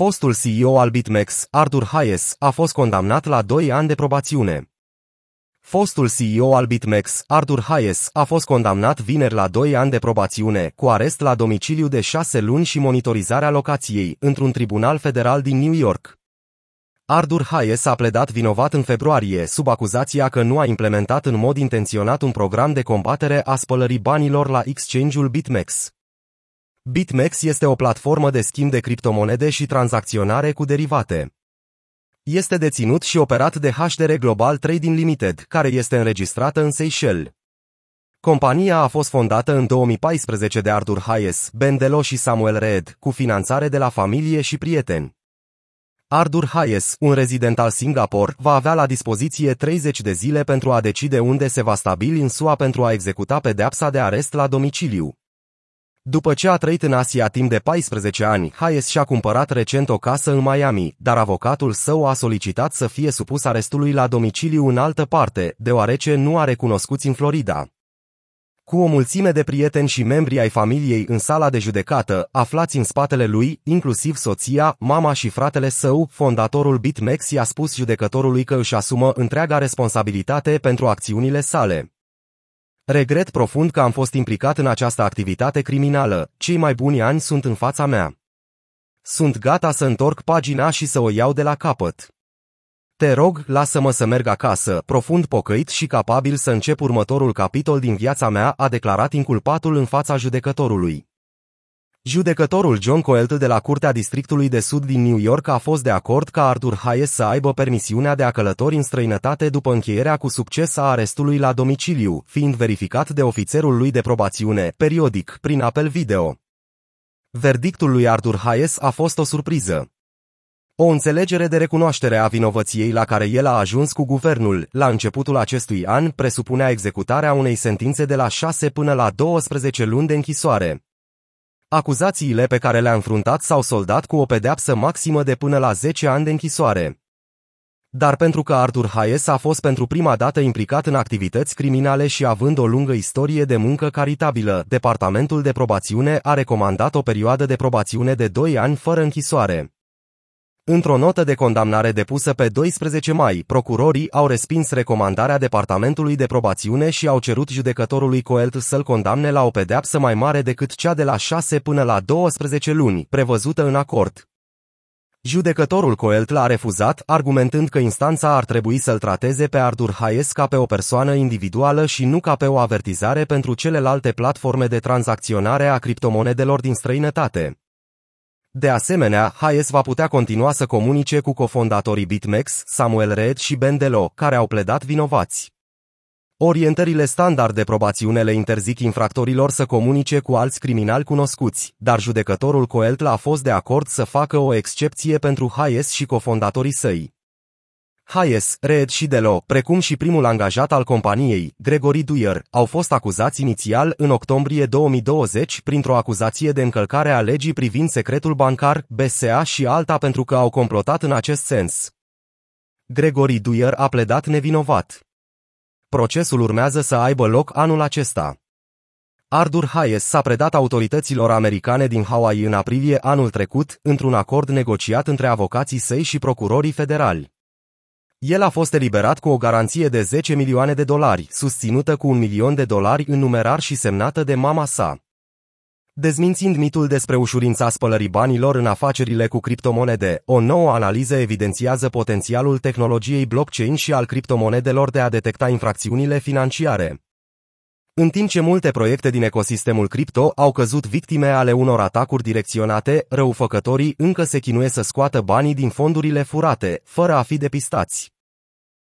Fostul CEO al BitMEX, Arthur Hayes, a fost condamnat la 2 ani de probațiune. Fostul CEO al BitMEX, Arthur Hayes, a fost condamnat vineri la 2 ani de probațiune, cu arest la domiciliu de 6 luni și monitorizarea locației, într-un tribunal federal din New York. Arthur Hayes a pledat vinovat în februarie, sub acuzația că nu a implementat în mod intenționat un program de combatere a spălării banilor la exchange-ul BitMEX. BitMEX este o platformă de schimb de criptomonede și tranzacționare cu derivate. Este deținut și operat de HDR Global Trading Limited, care este înregistrată în Seychelles. Compania a fost fondată în 2014 de Arthur Hayes, Ben Delo și Samuel Reed, cu finanțare de la familie și prieteni. Arthur Hayes, un rezident al Singapore, va avea la dispoziție 30 de zile pentru a decide unde se va stabili în SUA pentru a executa pedeapsa de arest la domiciliu. După ce a trăit în Asia timp de 14 ani, Hayes și-a cumpărat recent o casă în Miami, dar avocatul său a solicitat să fie supus arestului la domiciliu în altă parte, deoarece nu are cunoscuți în Florida. Cu o mulțime de prieteni și membri ai familiei în sala de judecată, aflați în spatele lui, inclusiv soția, mama și fratele său, fondatorul BitMEX i-a spus judecătorului că își asumă întreaga responsabilitate pentru acțiunile sale. Regret profund că am fost implicat în această activitate criminală, cei mai buni ani sunt în fața mea. Sunt gata să întorc pagina și să o iau de la capăt. Te rog, lasă-mă să merg acasă, profund pocăit și capabil să încep următorul capitol din viața mea, a declarat inculpatul în fața judecătorului. Judecătorul John Coelt de la Curtea Districtului de Sud din New York a fost de acord ca Arthur Hayes să aibă permisiunea de a călători în străinătate după încheierea cu succes a arestului la domiciliu, fiind verificat de ofițerul lui de probațiune, periodic, prin apel video. Verdictul lui Arthur Hayes a fost o surpriză. O înțelegere de recunoaștere a vinovăției la care el a ajuns cu guvernul la începutul acestui an presupunea executarea unei sentințe de la 6 până la 12 luni de închisoare. Acuzațiile pe care le-a înfruntat s-au soldat cu o pedeapsă maximă de până la 10 ani de închisoare. Dar pentru că Arthur Hayes a fost pentru prima dată implicat în activități criminale și având o lungă istorie de muncă caritabilă, Departamentul de Probațiune a recomandat o perioadă de probațiune de 2 ani fără închisoare. Într-o notă de condamnare depusă pe 12 mai, procurorii au respins recomandarea Departamentului de Probațiune și au cerut judecătorului Coelt să-l condamne la o pedeapsă mai mare decât cea de la 6 până la 12 luni, prevăzută în acord. Judecătorul Coelt l-a refuzat, argumentând că instanța ar trebui să-l trateze pe Arthur Hayes ca pe o persoană individuală și nu ca pe o avertizare pentru celelalte platforme de tranzacționare a criptomonedelor din străinătate. De asemenea, Hayes va putea continua să comunice cu cofondatorii BitMEX, Samuel Reed și Ben Delo, care au pledat vinovați. Orientările standard de probațiune le interzic infractorilor să comunice cu alți criminali cunoscuți, dar judecătorul Coelt a fost de acord să facă o excepție pentru Hayes și cofondatorii săi. Hayes, Red și Delo, precum și primul angajat al companiei, Gregory Dwyer, au fost acuzați inițial în octombrie 2020 printr-o acuzație de încălcare a legii privind secretul bancar, BSA și alta pentru că au complotat în acest sens. Gregory Dwyer a pledat nevinovat. Procesul urmează să aibă loc anul acesta. Arthur Hayes s-a predat autorităților americane din Hawaii în aprilie anul trecut, într-un acord negociat între avocații săi și procurorii federali. El a fost eliberat cu o garanție de 10 milioane de dolari, susținută cu un milion de dolari în numerar și semnată de mama sa. Dezmințind mitul despre ușurința spălării banilor în afacerile cu criptomonede, o nouă analiză evidențiază potențialul tehnologiei blockchain și al criptomonedelor de a detecta infracțiunile financiare. În timp ce multe proiecte din ecosistemul cripto au căzut victime ale unor atacuri direcționate, răufăcătorii încă se chinuie să scoată banii din fondurile furate, fără a fi depistați.